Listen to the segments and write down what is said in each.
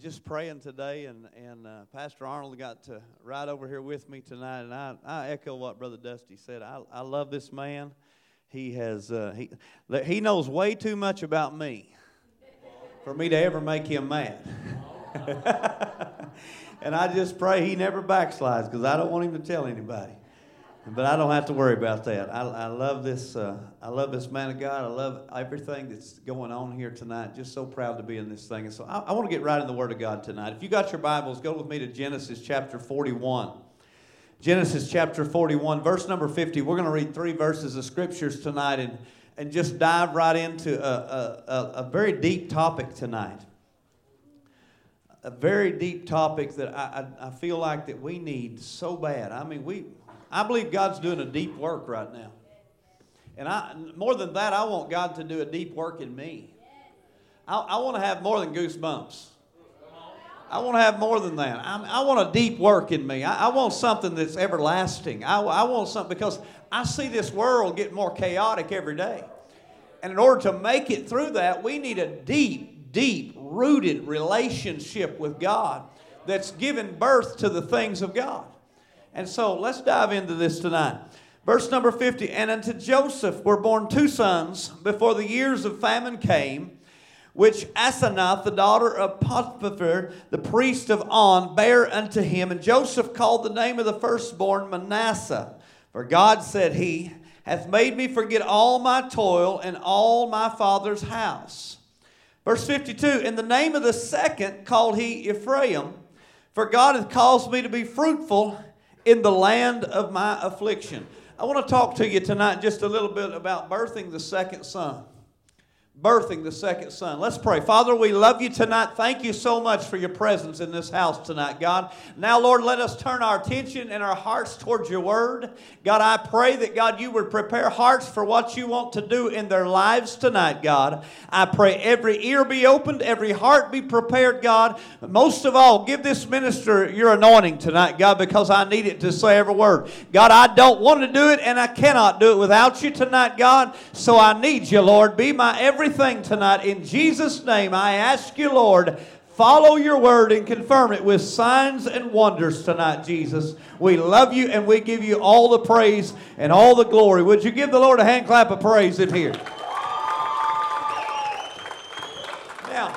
just praying today, and and uh, Pastor Arnold got to ride over here with me tonight, and I, I echo what Brother Dusty said. I, I love this man. He has uh, he he knows way too much about me for me to ever make him mad. and I just pray he never backslides because I don't want him to tell anybody but I don't have to worry about that. I, I love this. Uh, I love this man of God. I love everything that's going on here tonight. Just so proud to be in this thing. And so I, I want to get right in the Word of God tonight. If you got your Bibles, go with me to Genesis chapter 41. Genesis chapter 41, verse number 50. We're going to read three verses of scriptures tonight and, and just dive right into a, a, a very deep topic tonight. A very deep topic that I, I, I feel like that we need so bad. I mean, we I believe God's doing a deep work right now. And I, more than that, I want God to do a deep work in me. I, I want to have more than goosebumps. I want to have more than that. I, I want a deep work in me. I, I want something that's everlasting. I, I want something because I see this world get more chaotic every day. And in order to make it through that, we need a deep, deep rooted relationship with God that's given birth to the things of God. And so let's dive into this tonight. Verse number 50 And unto Joseph were born two sons before the years of famine came, which Asenath, the daughter of Potiphar, the priest of On, bare unto him. And Joseph called the name of the firstborn Manasseh. For God, said he, hath made me forget all my toil and all my father's house. Verse 52 In the name of the second called he Ephraim, for God hath caused me to be fruitful in the land of my affliction. I want to talk to you tonight just a little bit about birthing the second son birthing the second son. Let's pray. Father, we love you tonight. Thank you so much for your presence in this house tonight, God. Now, Lord, let us turn our attention and our hearts towards your word. God, I pray that, God, you would prepare hearts for what you want to do in their lives tonight, God. I pray every ear be opened, every heart be prepared, God. Most of all, give this minister your anointing tonight, God, because I need it to say every word. God, I don't want to do it and I cannot do it without you tonight, God. So I need you, Lord. Be my every everything tonight. In Jesus' name, I ask you, Lord, follow your word and confirm it with signs and wonders tonight, Jesus. We love you and we give you all the praise and all the glory. Would you give the Lord a hand clap of praise in here? Now,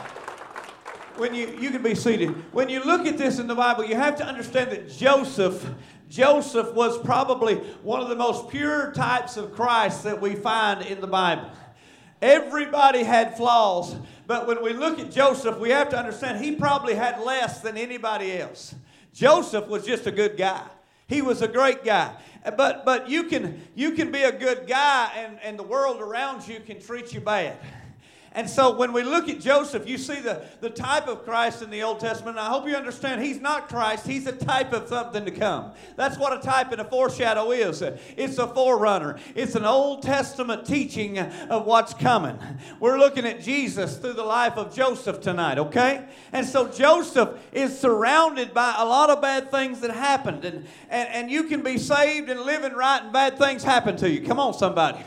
when you, you can be seated. When you look at this in the Bible, you have to understand that Joseph Joseph was probably one of the most pure types of Christ that we find in the Bible. Everybody had flaws, but when we look at Joseph, we have to understand he probably had less than anybody else. Joseph was just a good guy. He was a great guy. But but you can you can be a good guy and, and the world around you can treat you bad. And so when we look at Joseph, you see the, the type of Christ in the Old Testament. I hope you understand he's not Christ, he's a type of something to come. That's what a type and a foreshadow is. It's a forerunner, it's an Old Testament teaching of what's coming. We're looking at Jesus through the life of Joseph tonight, okay? And so Joseph is surrounded by a lot of bad things that happened. And, and, and you can be saved and living right, and bad things happen to you. Come on, somebody.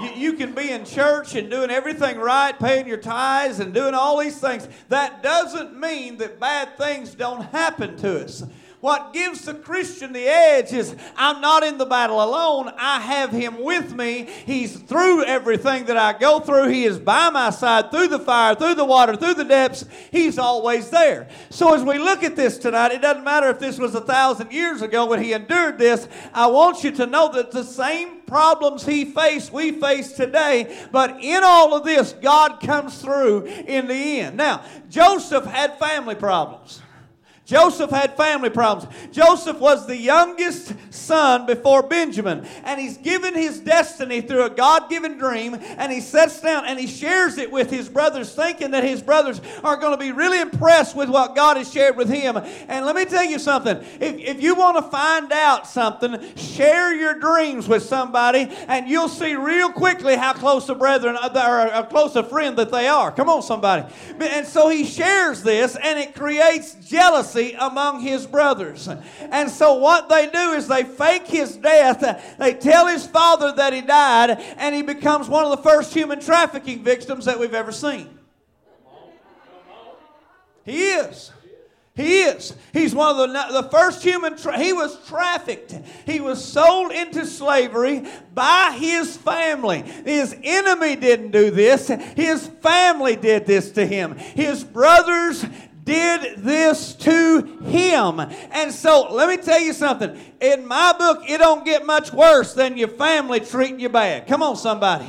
You, you can be in church and doing everything right, paying your tithes and doing all these things. That doesn't mean that bad things don't happen to us. What gives the Christian the edge is I'm not in the battle alone. I have Him with me. He's through everything that I go through. He is by my side through the fire, through the water, through the depths. He's always there. So as we look at this tonight, it doesn't matter if this was a thousand years ago when He endured this. I want you to know that the same problems He faced, we face today. But in all of this, God comes through in the end. Now, Joseph had family problems. Joseph had family problems. Joseph was the youngest son before Benjamin, and he's given his destiny through a God given dream, and he sets down and he shares it with his brothers, thinking that his brothers are going to be really impressed with what God has shared with him. And let me tell you something if, if you want to find out something, share your dreams with somebody, and you'll see real quickly how close a brethren uh, or how close a friend that they are. Come on, somebody. And so he shares this, and it creates jealousy jealousy among his brothers. And so what they do is they fake his death. They tell his father that he died, and he becomes one of the first human trafficking victims that we've ever seen. He is. He is. He's one of the, the first human. Tra- he was trafficked. He was sold into slavery by his family. His enemy didn't do this. His family did this to him. His brothers did this to him. And so let me tell you something. In my book, it don't get much worse than your family treating you bad. Come on, somebody.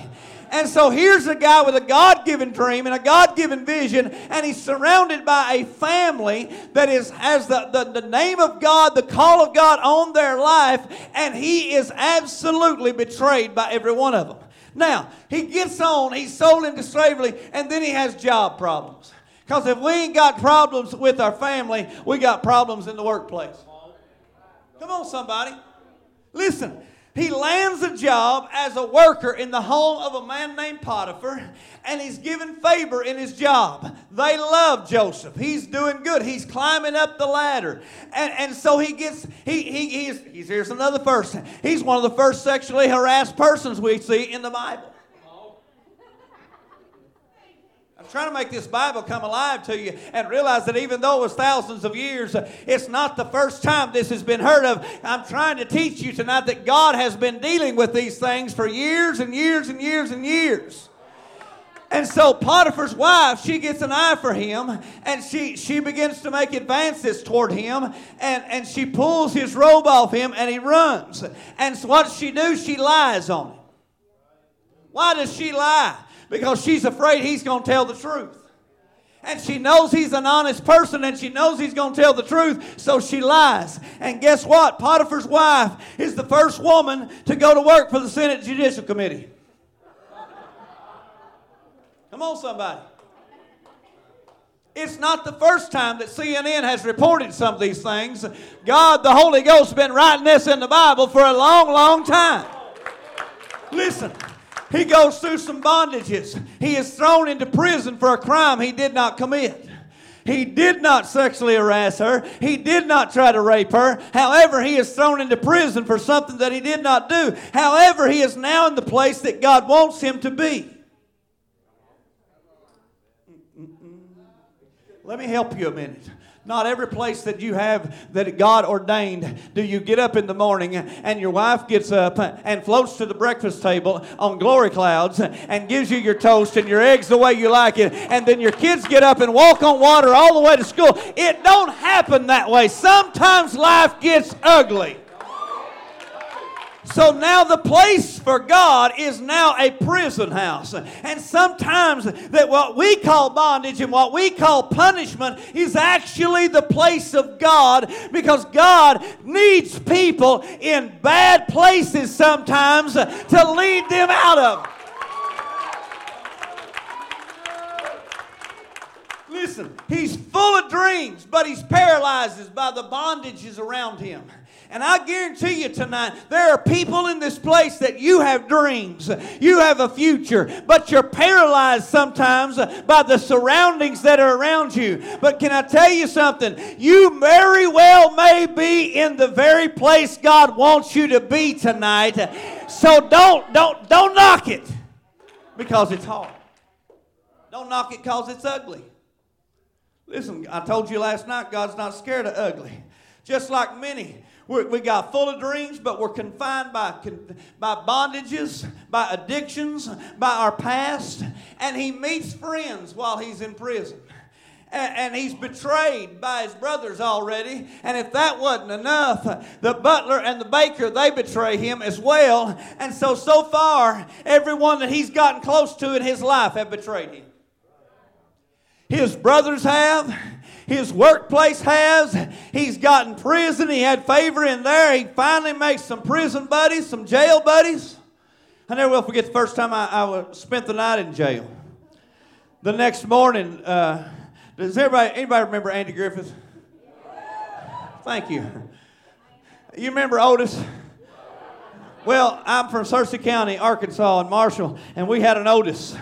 And so here's a guy with a God given dream and a God given vision, and he's surrounded by a family that is, has the, the, the name of God, the call of God on their life, and he is absolutely betrayed by every one of them. Now, he gets on, he's sold into slavery, and then he has job problems. Because if we ain't got problems with our family, we got problems in the workplace. Come on, somebody. Listen, he lands a job as a worker in the home of a man named Potiphar, and he's given favor in his job. They love Joseph. He's doing good. He's climbing up the ladder. And, and so he gets, he, he, he's, he's, here's another person. He's one of the first sexually harassed persons we see in the Bible. I'm trying to make this Bible come alive to you and realize that even though it was thousands of years, it's not the first time this has been heard of. I'm trying to teach you tonight that God has been dealing with these things for years and years and years and years. And so Potiphar's wife, she gets an eye for him and she, she begins to make advances toward him and, and she pulls his robe off him and he runs. And so what she do? She lies on him. Why does she lie? Because she's afraid he's going to tell the truth. And she knows he's an honest person and she knows he's going to tell the truth, so she lies. And guess what? Potiphar's wife is the first woman to go to work for the Senate Judicial Committee. Come on, somebody. It's not the first time that CNN has reported some of these things. God, the Holy Ghost, has been writing this in the Bible for a long, long time. Listen, he goes through some bondages. He is thrown into prison for a crime he did not commit. He did not sexually harass her. He did not try to rape her. However, he is thrown into prison for something that he did not do. However, he is now in the place that God wants him to be. Let me help you a minute. Not every place that you have that God ordained do you get up in the morning and your wife gets up and floats to the breakfast table on glory clouds and gives you your toast and your eggs the way you like it and then your kids get up and walk on water all the way to school. It don't happen that way. Sometimes life gets ugly. So now the place for God is now a prison house. And sometimes that what we call bondage and what we call punishment is actually the place of God because God needs people in bad places sometimes to lead them out of. Listen, he's full of dreams, but he's paralyzed by the bondages around him. And I guarantee you tonight, there are people in this place that you have dreams, you have a future, but you're paralyzed sometimes by the surroundings that are around you. But can I tell you something? You very well may be in the very place God wants you to be tonight. So don't don't don't knock it because it's hard. Don't knock it because it's ugly. Listen, I told you last night, God's not scared of ugly. Just like many we're, we got full of dreams, but we're confined by, by bondages, by addictions, by our past. And he meets friends while he's in prison. And, and he's betrayed by his brothers already. And if that wasn't enough, the butler and the baker, they betray him as well. And so, so far, everyone that he's gotten close to in his life have betrayed him. His brothers have, his workplace has. He's gotten prison. He had favor in there. He finally makes some prison buddies, some jail buddies. I never will forget the first time I, I spent the night in jail. The next morning, uh, does everybody anybody remember Andy Griffith? Thank you. You remember Otis? Well, I'm from Searcy County, Arkansas, and Marshall, and we had an Otis.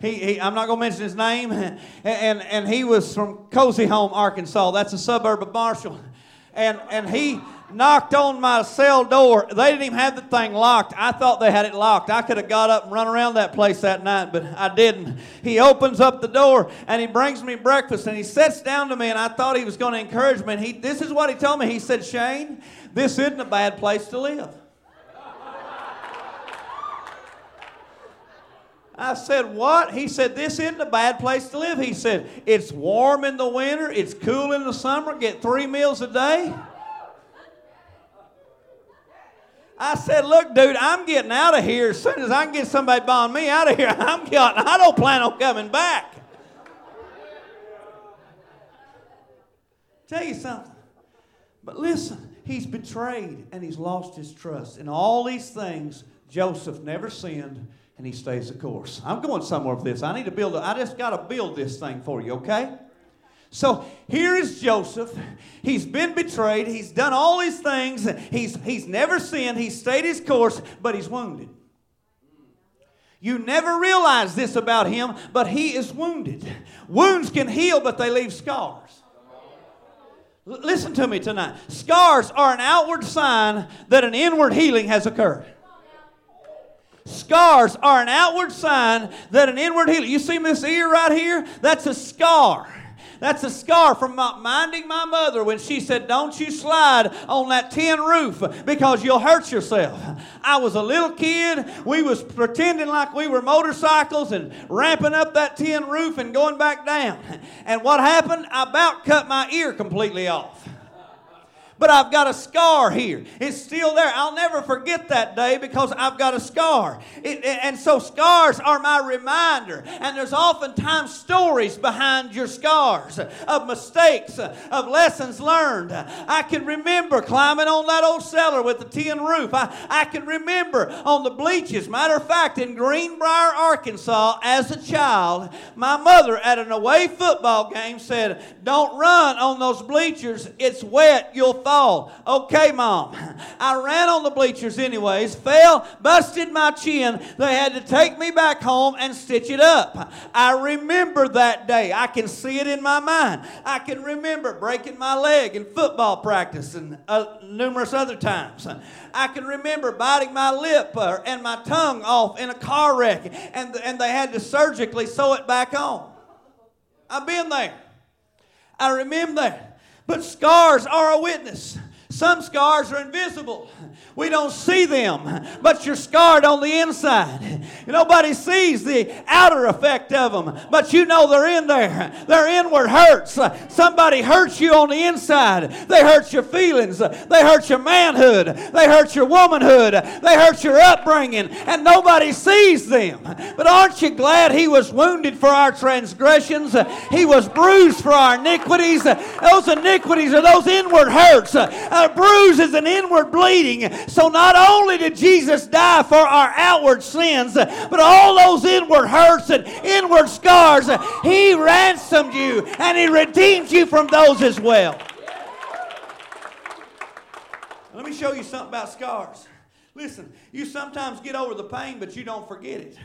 He, he, I'm not going to mention his name. And, and, and he was from Cozahome, Arkansas. That's a suburb of Marshall. and, and he knocked on my cell door. They didn't even have the thing locked. I thought they had it locked. I could have got up and run around that place that night, but I didn't. He opens up the door and he brings me breakfast and he sits down to me and I thought he was going to encourage me. And he, this is what he told me. He said, Shane, this isn't a bad place to live. I said, What? He said, This isn't a bad place to live. He said, It's warm in the winter, it's cool in the summer, get three meals a day. I said, Look, dude, I'm getting out of here as soon as I can get somebody buying me out of here. I'm getting, I don't plan on coming back. Tell you something. But listen, he's betrayed and he's lost his trust. And all these things, Joseph never sinned and he stays the course. I'm going somewhere with this. I need to build, a, I just got to build this thing for you, okay? So here is Joseph. He's been betrayed. He's done all these things. He's, he's never sinned. He's stayed his course, but he's wounded. You never realize this about him, but he is wounded. Wounds can heal, but they leave scars. L- listen to me tonight. Scars are an outward sign that an inward healing has occurred. Scars are an outward sign that an inward healing. You see this ear right here? That's a scar. That's a scar from minding my mother when she said, Don't you slide on that tin roof because you'll hurt yourself. I was a little kid. We was pretending like we were motorcycles and ramping up that tin roof and going back down. And what happened? I about cut my ear completely off but I've got a scar here. It's still there. I'll never forget that day because I've got a scar. It, and so scars are my reminder. And there's oftentimes stories behind your scars of mistakes, of lessons learned. I can remember climbing on that old cellar with the tin roof. I, I can remember on the bleachers. Matter of fact, in Greenbrier, Arkansas, as a child, my mother at an away football game said, Don't run on those bleachers. It's wet. You'll fall. Okay, mom. I ran on the bleachers anyways, fell, busted my chin. They had to take me back home and stitch it up. I remember that day. I can see it in my mind. I can remember breaking my leg in football practice and uh, numerous other times. I can remember biting my lip uh, and my tongue off in a car wreck, and, and they had to surgically sew it back on. I've been there. I remember that. But scars are a witness. Some scars are invisible. We don't see them, but you're scarred on the inside. Nobody sees the outer effect of them, but you know they're in there. Their inward hurts. Somebody hurts you on the inside. They hurt your feelings. They hurt your manhood. They hurt your womanhood. They hurt your upbringing, and nobody sees them. But aren't you glad He was wounded for our transgressions? He was bruised for our iniquities. Those iniquities are those inward hurts. A bruise is an inward bleeding. So not only did Jesus die for our outward sins, but all those inward hurts and inward scars, He ransomed you and He redeemed you from those as well. Let me show you something about scars. Listen, you sometimes get over the pain, but you don't forget it.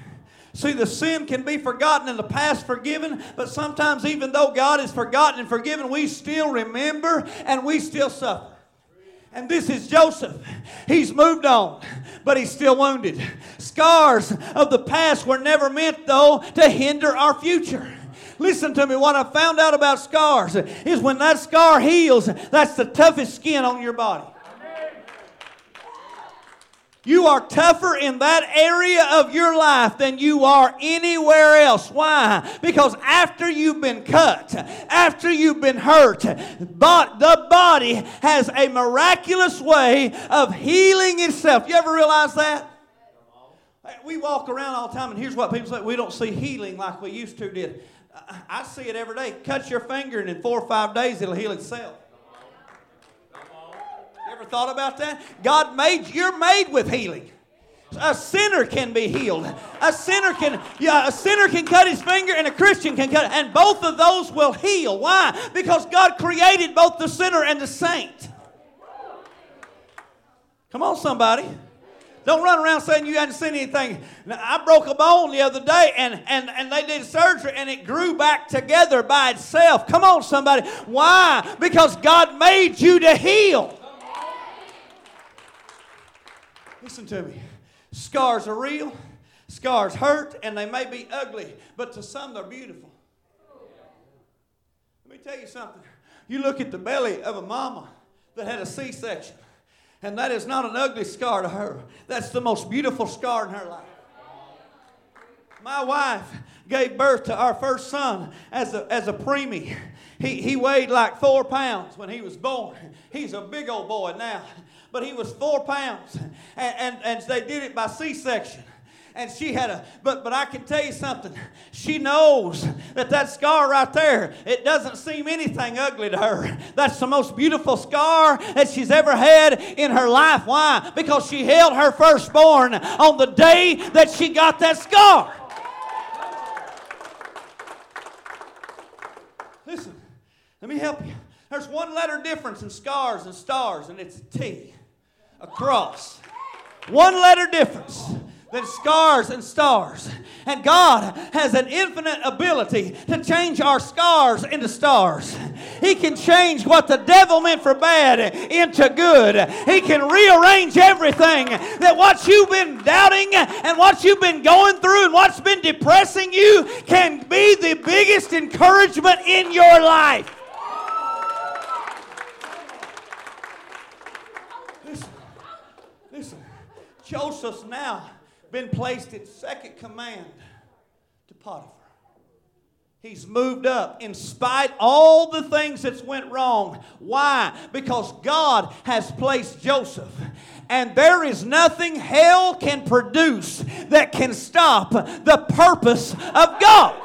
See, the sin can be forgotten in the past, forgiven, but sometimes, even though God is forgotten and forgiven, we still remember and we still suffer. And this is Joseph. He's moved on, but he's still wounded. Scars of the past were never meant, though, to hinder our future. Listen to me. What I found out about scars is when that scar heals, that's the toughest skin on your body. You are tougher in that area of your life than you are anywhere else. Why? Because after you've been cut, after you've been hurt, but the body has a miraculous way of healing itself. You ever realize that? We walk around all the time, and here's what people say we don't see healing like we used to did. I see it every day. Cut your finger, and in four or five days, it'll heal itself ever thought about that? God made you're made with healing. A sinner can be healed. A sinner can, yeah, a sinner can cut his finger and a Christian can cut. And both of those will heal. Why? Because God created both the sinner and the saint. Come on, somebody. Don't run around saying you hadn't seen anything. Now, I broke a bone the other day and, and, and they did surgery and it grew back together by itself. Come on, somebody. Why? Because God made you to heal. Listen to me. Scars are real, scars hurt, and they may be ugly, but to some they're beautiful. Let me tell you something. You look at the belly of a mama that had a C section. And that is not an ugly scar to her. That's the most beautiful scar in her life. My wife gave birth to our first son as a, as a preemie. He, he weighed like four pounds when he was born. He's a big old boy now, but he was four pounds. And, and, and they did it by C section and she had a but but I can tell you something. She knows that that scar right there, it doesn't seem anything ugly to her. That's the most beautiful scar that she's ever had in her life. Why? Because she held her firstborn on the day that she got that scar. Listen, let me help you. There's one letter difference in scars and stars, and it's a T, a cross. One letter difference than scars and stars. And God has an infinite ability to change our scars into stars. He can change what the devil meant for bad into good. He can rearrange everything that what you've been doubting and what you've been going through and what's been depressing you can be the biggest encouragement in your life. Listen, listen. Joseph's now been placed in second command to Potiphar. He's moved up in spite all the things that's went wrong. Why? Because God has placed Joseph. And there is nothing hell can produce that can stop the purpose of God.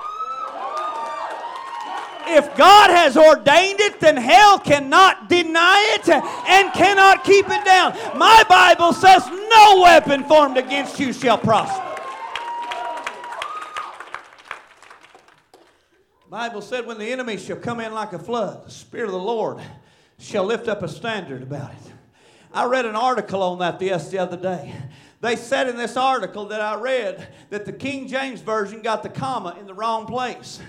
If God has ordained it, then hell cannot deny it and cannot keep it down. My Bible says, No weapon formed against you shall prosper. Bible said, When the enemy shall come in like a flood, the Spirit of the Lord shall lift up a standard about it. I read an article on that the other day. They said in this article that I read that the King James Version got the comma in the wrong place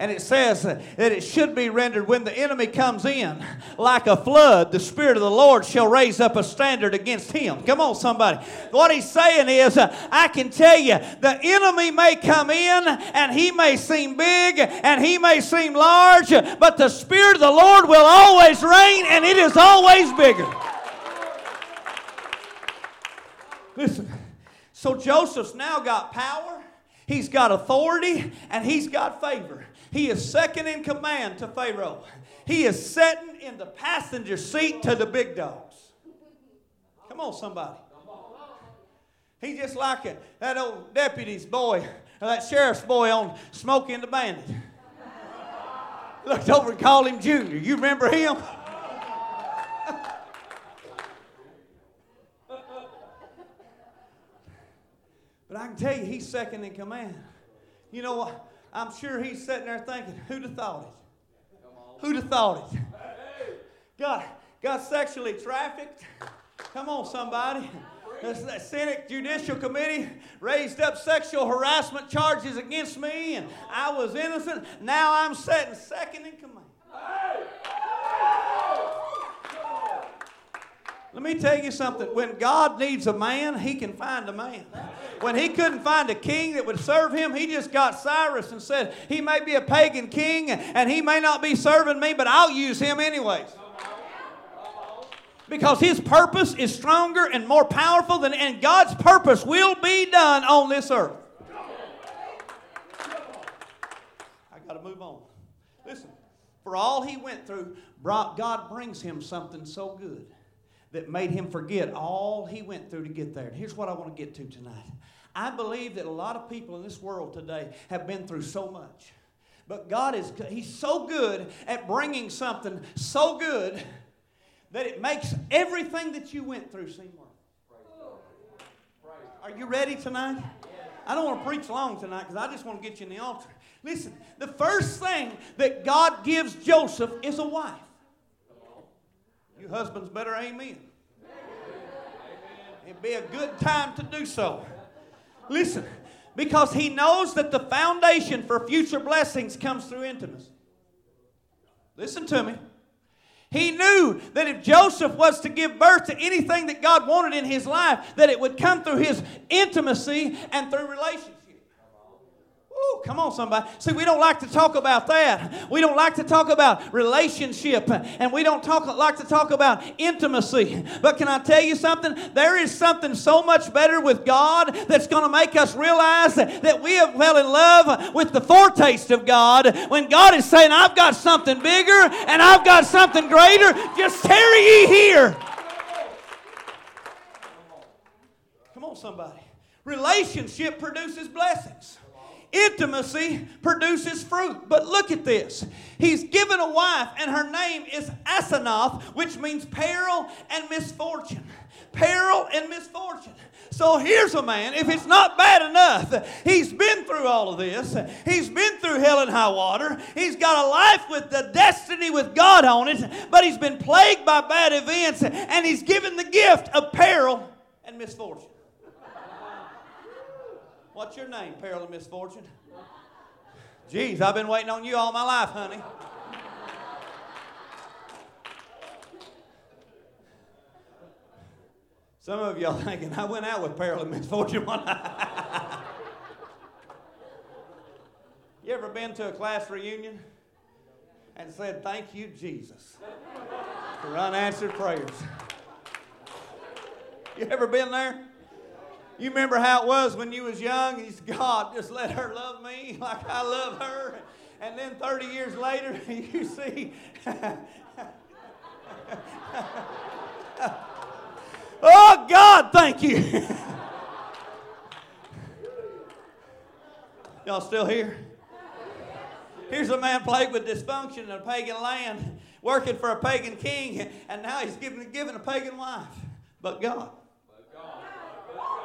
and it says that it should be rendered when the enemy comes in like a flood, the Spirit of the Lord shall raise up a standard against him. Come on, somebody. What he's saying is, I can tell you, the enemy may come in and he may seem big and he may seem large, but the Spirit of the Lord will always reign and it is always bigger. Listen, so Joseph's now got power, he's got authority, and he's got favor. He is second in command to Pharaoh. He is sitting in the passenger seat to the big dogs. Come on, somebody. He's just like it, that old deputy's boy, that sheriff's boy on Smokey and the Bandit. Looked over and called him Junior. You remember him? but I can tell you, he's second in command. You know what? I'm sure he's sitting there thinking, who'd have thought it? Who'd have thought it? Got, got sexually trafficked. Come on, somebody. The Senate Judicial Committee raised up sexual harassment charges against me, and I was innocent. Now I'm sitting second in command. Let me tell you something. When God needs a man, he can find a man. When he couldn't find a king that would serve him, he just got Cyrus and said, He may be a pagan king and he may not be serving me, but I'll use him anyways. Because his purpose is stronger and more powerful than, and God's purpose will be done on this earth. I got to move on. Listen, for all he went through, God brings him something so good that made him forget all he went through to get there. And here's what I want to get to tonight. I believe that a lot of people in this world today have been through so much. But God is he's so good at bringing something so good that it makes everything that you went through seem worth. Are you ready tonight? I don't want to preach long tonight because I just want to get you in the altar. Listen, the first thing that God gives Joseph is a wife. You husbands better amen. It'd be a good time to do so. Listen, because he knows that the foundation for future blessings comes through intimacy. Listen to me. He knew that if Joseph was to give birth to anything that God wanted in his life, that it would come through his intimacy and through relationship. Come on, somebody. See, we don't like to talk about that. We don't like to talk about relationship, and we don't talk, like to talk about intimacy. But can I tell you something? There is something so much better with God that's going to make us realize that, that we have fell in love with the foretaste of God when God is saying, I've got something bigger and I've got something greater. Just tarry ye here. Come on, somebody. Relationship produces blessings. Intimacy produces fruit. But look at this. He's given a wife, and her name is Asenath, which means peril and misfortune. Peril and misfortune. So here's a man, if it's not bad enough, he's been through all of this. He's been through hell and high water. He's got a life with the destiny with God on it, but he's been plagued by bad events, and he's given the gift of peril and misfortune. What's your name, Peril and Misfortune? Jeez, I've been waiting on you all my life, honey. Some of y'all thinking, I went out with Peril and Misfortune one night. you ever been to a class reunion and said, Thank you, Jesus, for unanswered prayers? You ever been there? You remember how it was when you was young? You said, God, just let her love me like I love her. And then 30 years later, you see. oh, God, thank you. Y'all still here? Here's a man plagued with dysfunction in a pagan land, working for a pagan king, and now he's given, given a pagan wife. But God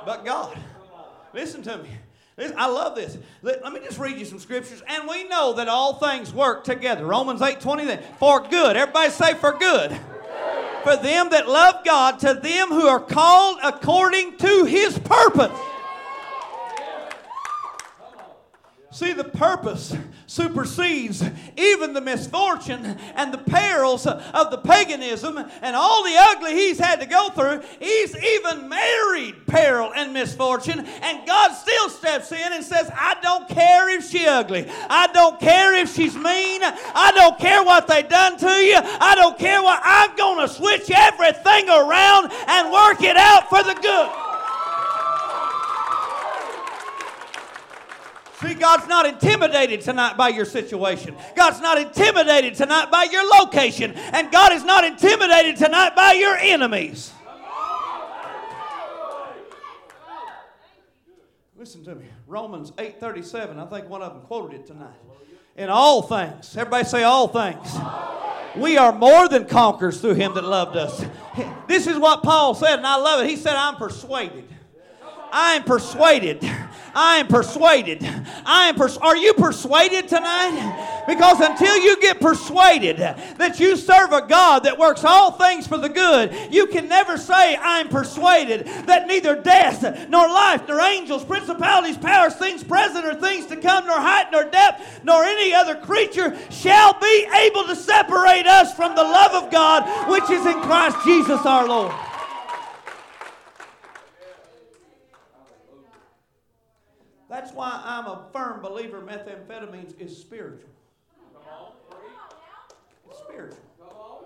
but God. Listen to me. Listen, I love this. Let, let, me just read you some scriptures. And we know that all things work together. Romans 8 20. For good. Everybody say for good. For them that love God, to them who are called according to his purpose. See, the purpose supersedes even the misfortune and the perils of the paganism and all the ugly he's had to go through. He's even married peril and misfortune, and God still steps in and says, I don't care if she's ugly. I don't care if she's mean. I don't care what they done to you. I don't care what. I'm going to switch everything around and work it out for the good. See, God's not intimidated tonight by your situation. God's not intimidated tonight by your location. And God is not intimidated tonight by your enemies. Listen to me. Romans 8:37. I think one of them quoted it tonight. In all things. Everybody say all things. We are more than conquerors through him that loved us. This is what Paul said, and I love it. He said, I'm persuaded. I am persuaded I am persuaded. I am pers- Are you persuaded tonight? Because until you get persuaded that you serve a God that works all things for the good, you can never say, I'm persuaded that neither death, nor life, nor angels, principalities, powers, things present, or things to come, nor height, nor depth, nor any other creature shall be able to separate us from the love of God which is in Christ Jesus our Lord. That's why I'm a firm believer methamphetamines is spiritual. It's spiritual. Come on.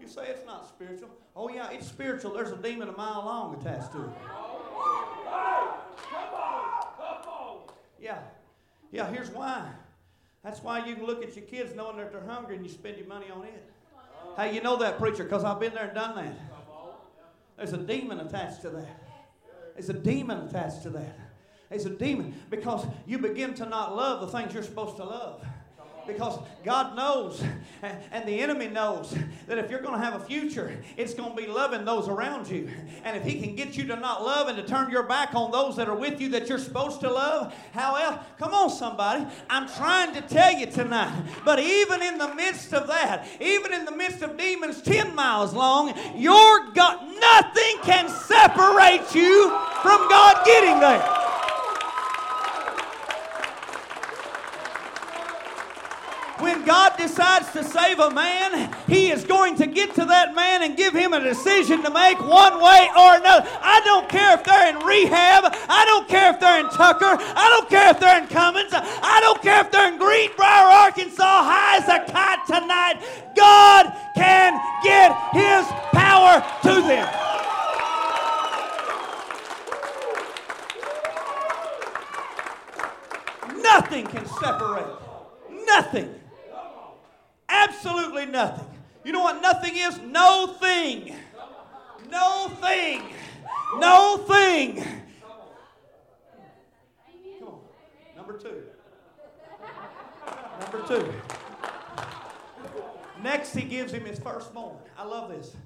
You say it's not spiritual. Oh, yeah, it's spiritual. There's a demon a mile long attached to it. Yeah. Yeah, here's why. That's why you can look at your kids knowing that they're hungry and you spend your money on it. Hey, you know that, preacher, because I've been there and done that. There's a demon attached to that. There's a demon attached to that. It's a demon because you begin to not love the things you're supposed to love. Because God knows and the enemy knows that if you're going to have a future, it's going to be loving those around you. And if he can get you to not love and to turn your back on those that are with you that you're supposed to love, how else? Come on, somebody. I'm trying to tell you tonight. But even in the midst of that, even in the midst of demons 10 miles long, your God, Nothing can separate you from God getting there. When God decides to save a man, He is going to get to that man and give him a decision to make one way or another. I don't care if they're in rehab. I don't care if they're in Tucker. I don't care if they're in Cummins. I don't care if they're in Greenbrier, Arkansas, high as a kite tonight. God can get His power to them. Nothing can separate. Nothing. Absolutely nothing. You know what nothing is? No thing. No thing. No thing. Number two. Number two. Next, he gives him his firstborn. I love this.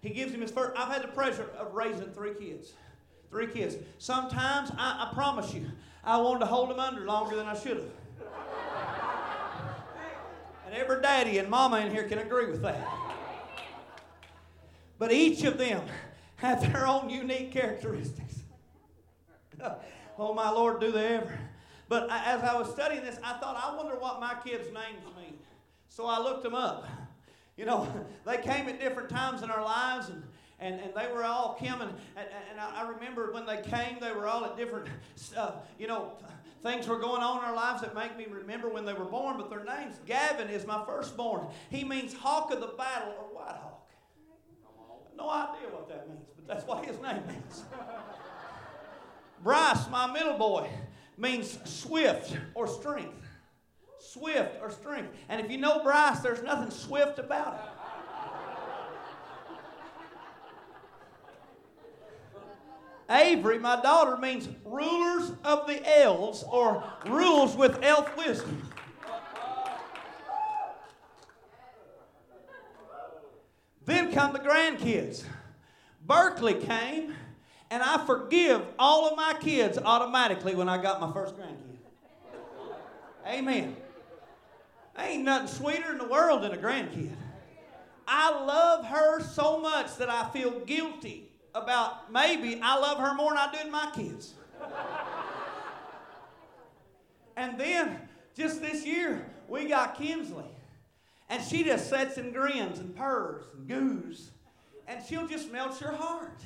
He gives him his first. I've had the pleasure of raising three kids. Three kids. Sometimes, I, I promise you, I wanted to hold them under longer than I should have. And every daddy and mama in here can agree with that. But each of them have their own unique characteristics. oh, my Lord, do they ever. But as I was studying this, I thought, I wonder what my kids' names mean. So I looked them up. You know, they came at different times in our lives, and, and, and they were all coming. And, and I remember when they came, they were all at different, uh, you know, things were going on in our lives that make me remember when they were born, but their names. Gavin is my firstborn. He means hawk of the battle or white hawk. No idea what that means, but that's what his name means. Bryce, my middle boy, means swift or strength. Swift or strength. And if you know Bryce, there's nothing swift about it. Avery, my daughter, means rulers of the elves or rules with elf wisdom. Then come the grandkids. Berkeley came, and I forgive all of my kids automatically when I got my first grandkid. Amen. Ain't nothing sweeter in the world than a grandkid. I love her so much that I feel guilty about maybe I love her more than I do my kids. and then just this year, we got Kinsley. And she just sits and grins and purrs and goos. And she'll just melt your heart.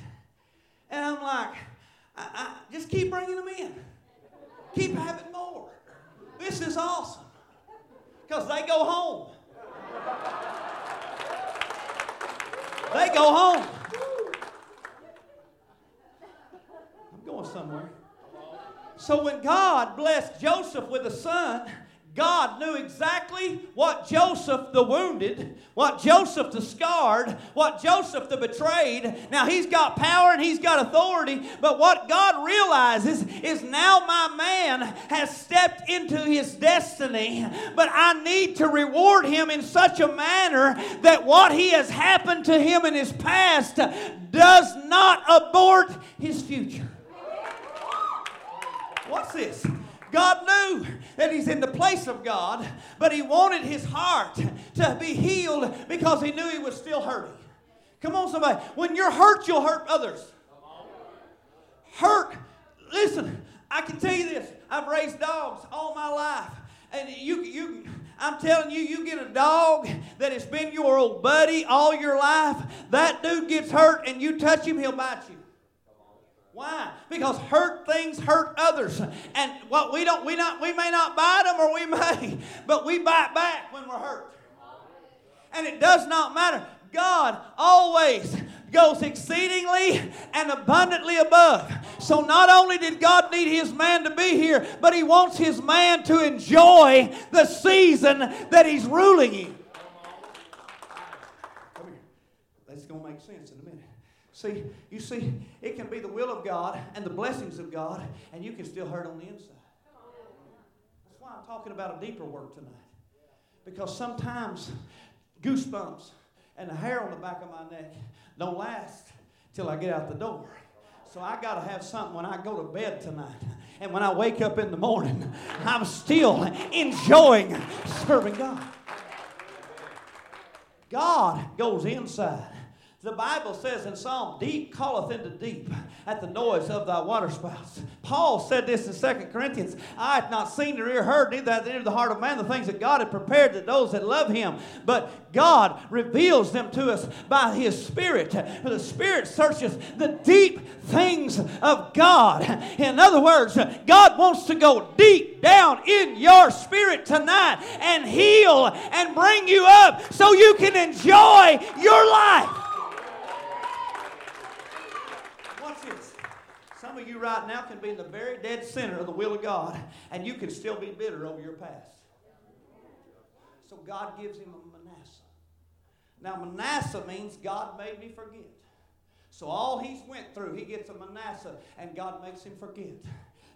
And I'm like, I, I, just keep bringing them in. Keep having more. This is awesome. Because they go home. They go home. Going somewhere. So when God blessed Joseph with a son, God knew exactly what Joseph the wounded, what Joseph the scarred, what Joseph the betrayed. Now he's got power and he's got authority, but what God realizes is now my man has stepped into his destiny, but I need to reward him in such a manner that what he has happened to him in his past does not abort his future. What's this? God knew that he's in the place of God, but he wanted his heart to be healed because he knew he was still hurting. Come on, somebody. When you're hurt, you'll hurt others. Hurt. Listen, I can tell you this. I've raised dogs all my life. And you, you, I'm telling you, you get a dog that has been your old buddy all your life, that dude gets hurt and you touch him, he'll bite you. Why? Because hurt things hurt others. And what we don't, we not, we may not bite them or we may, but we bite back when we're hurt. And it does not matter. God always goes exceedingly and abundantly above. So not only did God need his man to be here, but he wants his man to enjoy the season that he's ruling in. Come here. That's going to make sense. See, you see, it can be the will of God and the blessings of God, and you can still hurt on the inside. That's why I'm talking about a deeper work tonight. Because sometimes goosebumps and the hair on the back of my neck don't last till I get out the door. So I got to have something when I go to bed tonight. And when I wake up in the morning, I'm still enjoying serving God. God goes inside The Bible says in Psalm, deep calleth into deep at the noise of thy waterspouts. Paul said this in 2 Corinthians, I had not seen nor ear heard, neither hath entered the heart of man the things that God had prepared to those that love him. But God reveals them to us by his Spirit. For the Spirit searches the deep things of God. In other words, God wants to go deep down in your spirit tonight and heal and bring you up so you can enjoy your life. Some of you right now can be in the very dead center of the will of God, and you can still be bitter over your past. So God gives him a Manasseh. Now, Manasseh means God made me forget. So all he's went through, he gets a Manasseh, and God makes him forget.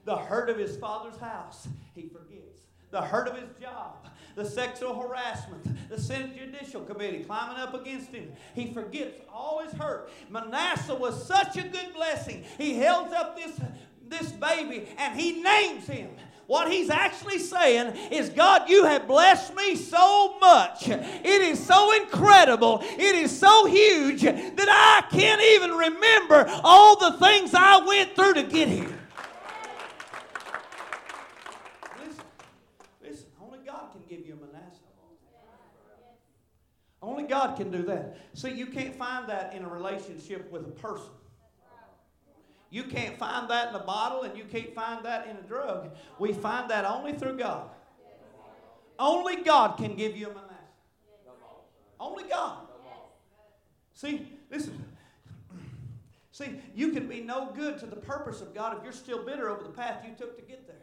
The hurt of his father's house, he forgets. The hurt of his job, the sexual harassment, the Senate Judicial Committee climbing up against him. He forgets all his hurt. Manasseh was such a good blessing. He held up this, this baby and he names him. What he's actually saying is, God, you have blessed me so much. It is so incredible. It is so huge that I can't even remember all the things I went through to get here. Only God can do that. See, you can't find that in a relationship with a person. You can't find that in a bottle and you can't find that in a drug. We find that only through God. Only God can give you a Manasseh. Only God. See, listen. See, you can be no good to the purpose of God if you're still bitter over the path you took to get there.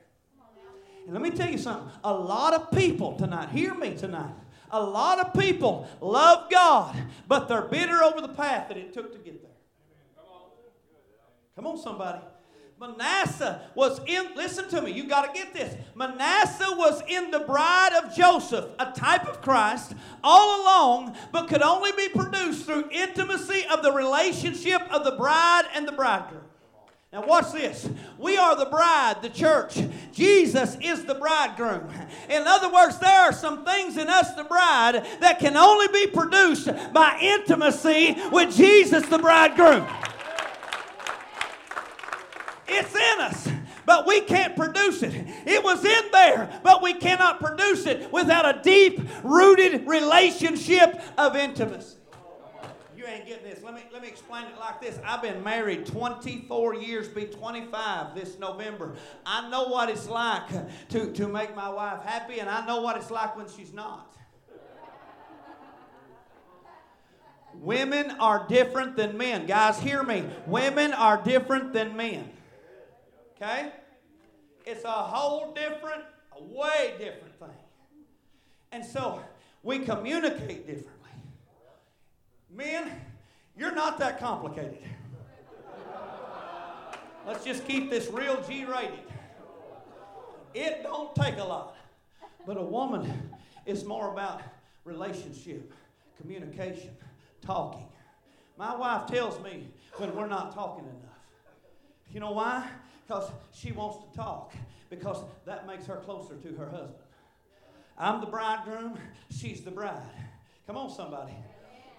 And let me tell you something. A lot of people tonight, hear me tonight. A lot of people love God, but they're bitter over the path that it took to get there. Come on, somebody. Manasseh was in, listen to me, you got to get this. Manasseh was in the bride of Joseph, a type of Christ, all along, but could only be produced through intimacy of the relationship of the bride and the bridegroom. Now, watch this. We are the bride, the church. Jesus is the bridegroom. In other words, there are some things in us, the bride, that can only be produced by intimacy with Jesus, the bridegroom. It's in us but we can't produce it. It was in there, but we cannot produce it without a deep rooted relationship of intimacy you ain't getting this. Let me let me explain it like this. I've been married 24 years, be 25 this November. I know what it's like to, to make my wife happy, and I know what it's like when she's not. Women are different than men. Guys, hear me. Women are different than men. Okay? It's a whole different, a way different thing. And so we communicate differently. Men, you're not that complicated. Let's just keep this real G rated. It don't take a lot. But a woman is more about relationship, communication, talking. My wife tells me when we're not talking enough. You know why? Because she wants to talk, because that makes her closer to her husband. I'm the bridegroom, she's the bride. Come on, somebody.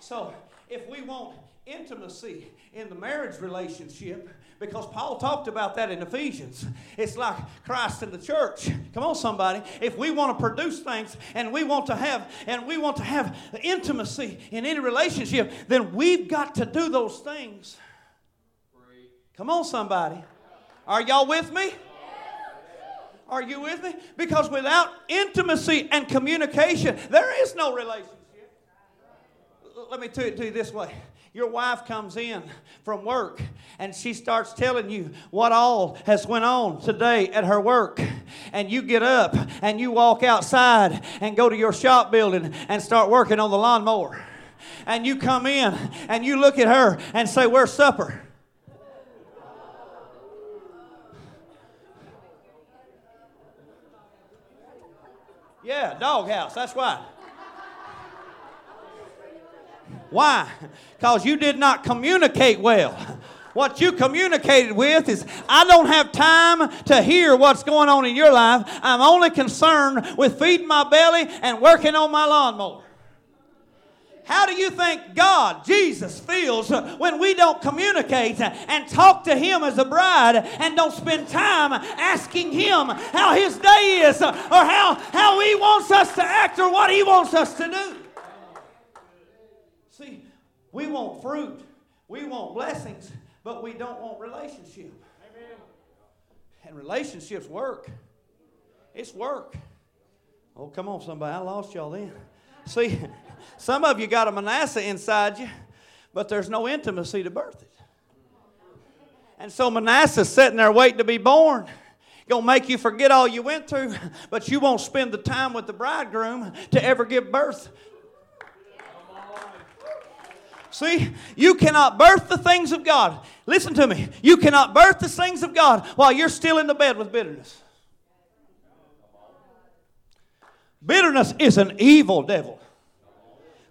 So if we want intimacy in the marriage relationship, because Paul talked about that in Ephesians. It's like Christ in the church. Come on, somebody. If we want to produce things and we want to have and we want to have intimacy in any relationship, then we've got to do those things. Come on, somebody. Are y'all with me? Are you with me? Because without intimacy and communication, there is no relationship let me tell you this way. Your wife comes in from work and she starts telling you what all has went on today at her work. And you get up and you walk outside and go to your shop building and start working on the lawnmower. And you come in and you look at her and say, Where's supper? Yeah, doghouse, that's right. Why? Because you did not communicate well. What you communicated with is, I don't have time to hear what's going on in your life. I'm only concerned with feeding my belly and working on my lawnmower. How do you think God, Jesus, feels when we don't communicate and talk to Him as a bride and don't spend time asking Him how His day is or how, how He wants us to act or what He wants us to do? We want fruit, we want blessings, but we don't want relationship. And relationships work. It's work. Oh, come on, somebody. I lost y'all then. See, some of you got a Manasseh inside you, but there's no intimacy to birth it. And so Manasseh's sitting there waiting to be born. Gonna make you forget all you went through, but you won't spend the time with the bridegroom to ever give birth. See, you cannot birth the things of God. Listen to me. You cannot birth the things of God while you're still in the bed with bitterness. Bitterness is an evil devil.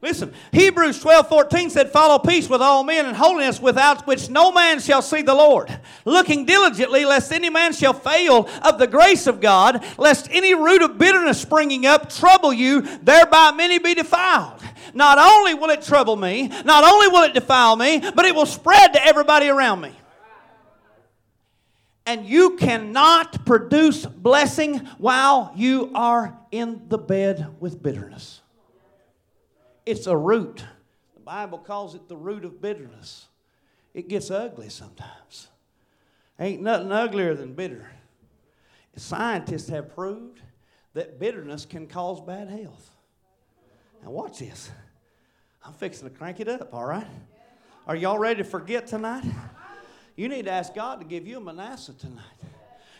Listen, Hebrews 12 14 said, Follow peace with all men and holiness, without which no man shall see the Lord. Looking diligently, lest any man shall fail of the grace of God, lest any root of bitterness springing up trouble you, thereby many be defiled. Not only will it trouble me, not only will it defile me, but it will spread to everybody around me. And you cannot produce blessing while you are in the bed with bitterness. It's a root. The Bible calls it the root of bitterness. It gets ugly sometimes. Ain't nothing uglier than bitter. Scientists have proved that bitterness can cause bad health. Now, watch this. I'm fixing to crank it up, all right? Are y'all ready to forget tonight? You need to ask God to give you a Manasseh tonight.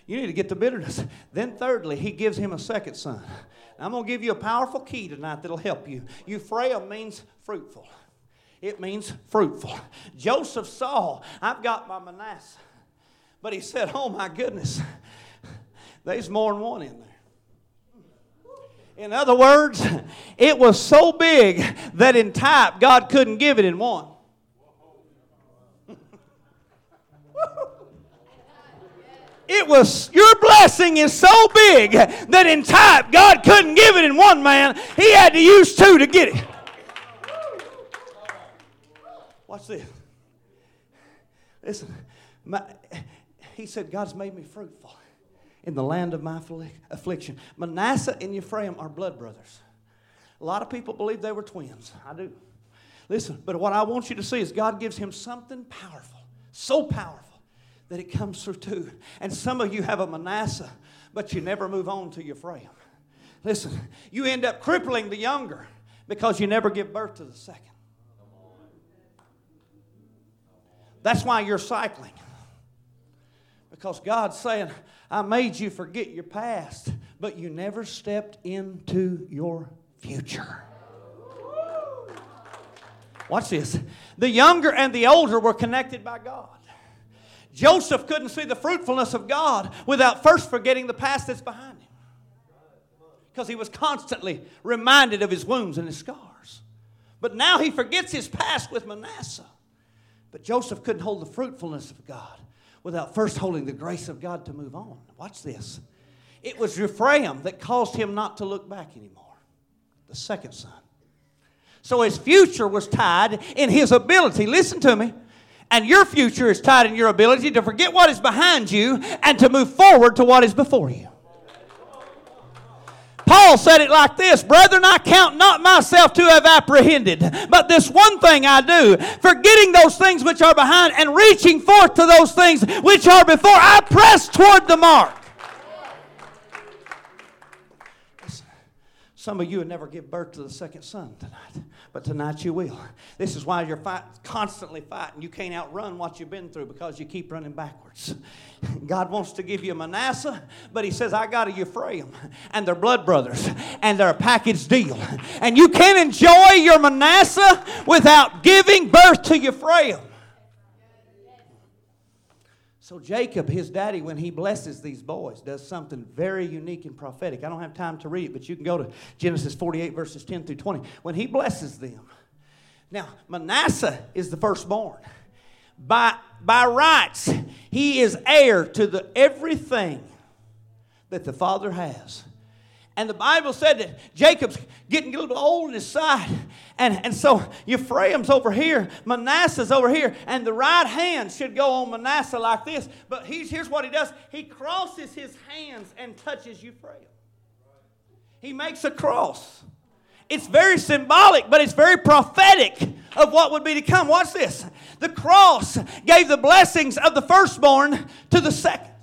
You need to get the bitterness. Then, thirdly, He gives him a second son. I'm going to give you a powerful key tonight that'll help you. Ephraim means fruitful. It means fruitful. Joseph saw, I've got my Manasseh. But he said, Oh my goodness, there's more than one in there. In other words, it was so big that in type God couldn't give it in one. It was, your blessing is so big that in type, God couldn't give it in one man. He had to use two to get it. Watch this. Listen, my, he said, God's made me fruitful in the land of my affliction. Manasseh and Ephraim are blood brothers. A lot of people believe they were twins. I do. Listen, but what I want you to see is God gives him something powerful, so powerful that it comes through two. And some of you have a Manasseh, but you never move on to Ephraim. Listen, you end up crippling the younger because you never give birth to the second. That's why you're cycling. Because God's saying, I made you forget your past, but you never stepped into your future. Watch this. The younger and the older were connected by God. Joseph couldn't see the fruitfulness of God without first forgetting the past that's behind him. Because he was constantly reminded of his wounds and his scars. But now he forgets his past with Manasseh. But Joseph couldn't hold the fruitfulness of God without first holding the grace of God to move on. Watch this. It was Ephraim that caused him not to look back anymore, the second son. So his future was tied in his ability, listen to me, and your future is tied in your ability to forget what is behind you and to move forward to what is before you. Paul said it like this Brethren, I count not myself to have apprehended, but this one thing I do, forgetting those things which are behind and reaching forth to those things which are before, I press toward the mark. Some of you would never give birth to the second son tonight but tonight you will. This is why you're fight, constantly fighting. You can't outrun what you've been through because you keep running backwards. God wants to give you Manasseh, but He says, I got a Ephraim, and they're blood brothers, and they're a package deal. And you can't enjoy your Manasseh without giving birth to Ephraim. So, Jacob, his daddy, when he blesses these boys, does something very unique and prophetic. I don't have time to read it, but you can go to Genesis 48, verses 10 through 20. When he blesses them, now, Manasseh is the firstborn. By, by rights, he is heir to the, everything that the father has. And the Bible said that Jacob's getting a little old in his side. And, and so Ephraim's over here, Manasseh's over here, and the right hand should go on Manasseh like this. But he's, here's what he does he crosses his hands and touches Ephraim. He makes a cross. It's very symbolic, but it's very prophetic of what would be to come. Watch this. The cross gave the blessings of the firstborn to the second.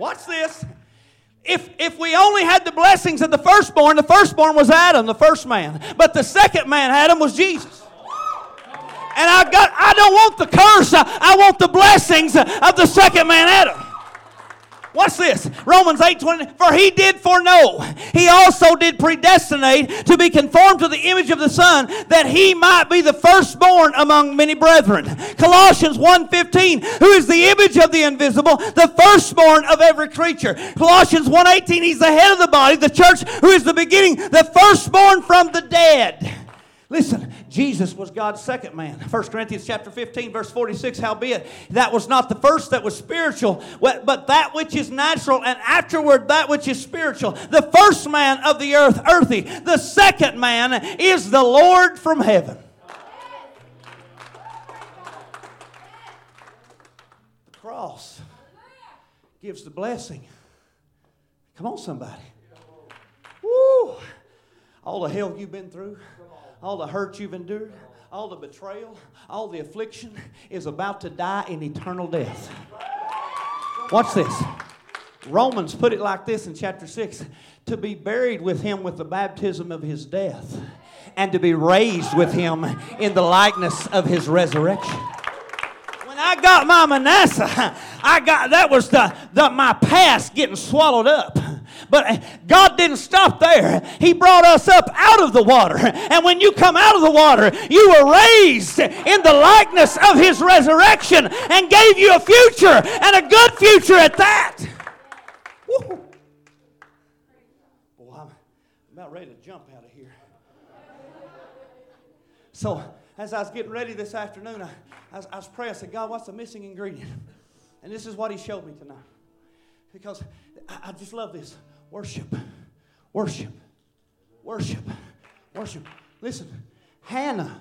Watch this. If, if we only had the blessings of the firstborn, the firstborn was Adam, the first man. But the second man, Adam, was Jesus. And I got I don't want the curse, I want the blessings of the second man, Adam. Watch this. Romans 8 20. For he did foreknow. He also did predestinate to be conformed to the image of the Son, that he might be the firstborn among many brethren. Colossians 1 15. Who is the image of the invisible, the firstborn of every creature. Colossians 1 18. He's the head of the body, the church, who is the beginning, the firstborn from the dead. Listen, Jesus was God's second man. 1 Corinthians chapter 15, verse 46, howbeit, that was not the first that was spiritual, but that which is natural, and afterward that which is spiritual. The first man of the earth, earthy. The second man is the Lord from heaven. The cross gives the blessing. Come on, somebody. Woo! All the hell you've been through all the hurt you've endured, all the betrayal, all the affliction is about to die in eternal death. Watch this. Romans put it like this in chapter 6 to be buried with him with the baptism of his death, and to be raised with him in the likeness of his resurrection. When I got my Manasseh, I got that was the, the my past getting swallowed up. But God didn't stop there. He brought us up out of the water. And when you come out of the water, you were raised in the likeness of His resurrection and gave you a future and a good future at that. Woo. Boy, I'm about ready to jump out of here. So, as I was getting ready this afternoon, I, I, was, I was praying. I said, God, what's the missing ingredient? And this is what He showed me tonight. Because I, I just love this. Worship, worship, worship, worship. Listen, Hannah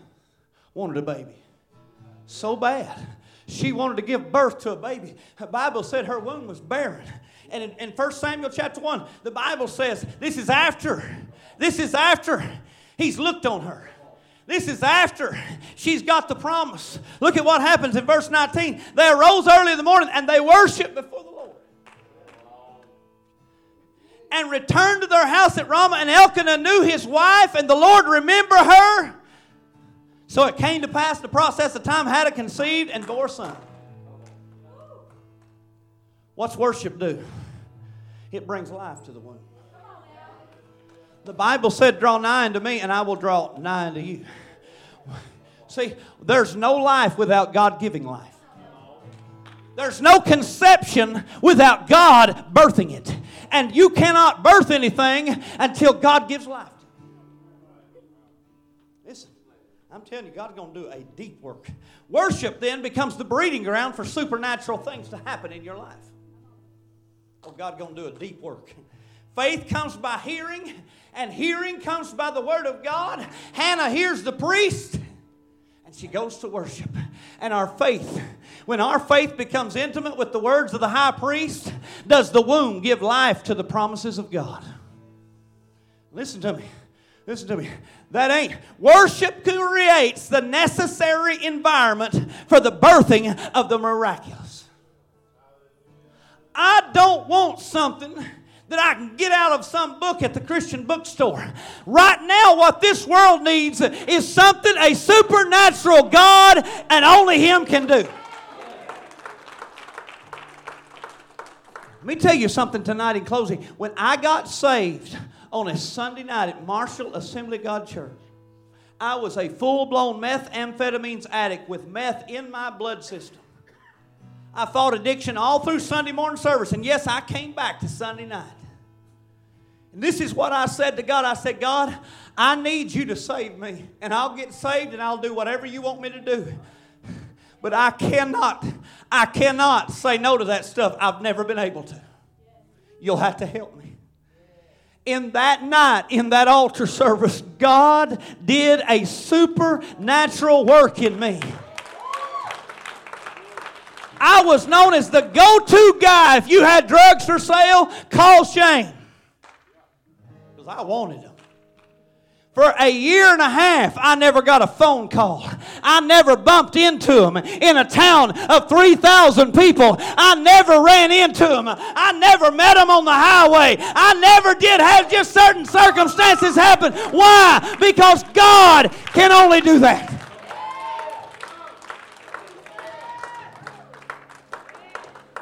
wanted a baby so bad. She wanted to give birth to a baby. The Bible said her womb was barren. And in, in 1 Samuel chapter 1, the Bible says this is after. This is after he's looked on her. This is after she's got the promise. Look at what happens in verse 19. They arose early in the morning and they worshiped before the and returned to their house at Ramah, and Elkanah knew his wife, and the Lord remember her. So it came to pass the process of time had Hannah conceived and bore a son. What's worship do? It brings life to the womb. The Bible said, Draw nigh unto me, and I will draw nigh unto you. See, there's no life without God giving life. There's no conception without God birthing it. And you cannot birth anything until God gives life. Listen, I'm telling you, God's going to do a deep work. Worship then becomes the breeding ground for supernatural things to happen in your life. Oh, God's going to do a deep work. Faith comes by hearing, and hearing comes by the word of God. Hannah hears the priest, and she goes to worship. And our faith when our faith becomes intimate with the words of the high priest, does the womb give life to the promises of God? Listen to me. Listen to me. That ain't. Worship creates the necessary environment for the birthing of the miraculous. I don't want something that I can get out of some book at the Christian bookstore. Right now, what this world needs is something a supernatural God and only Him can do. Let me tell you something tonight in closing. When I got saved on a Sunday night at Marshall Assembly God Church, I was a full blown methamphetamines addict with meth in my blood system. I fought addiction all through Sunday morning service, and yes, I came back to Sunday night. And this is what I said to God I said, God, I need you to save me, and I'll get saved and I'll do whatever you want me to do. But I cannot, I cannot say no to that stuff. I've never been able to. you'll have to help me. In that night, in that altar service, God did a supernatural work in me. I was known as the go to guy. If you had drugs for sale, call Shane. I wanted them. For a year and a half, I never got a phone call. I never bumped into them in a town of 3,000 people. I never ran into them. I never met them on the highway. I never did have just certain circumstances happen. Why? Because God can only do that.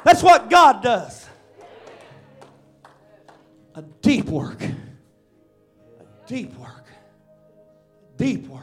That's what God does. A deep work. Deep work deep work.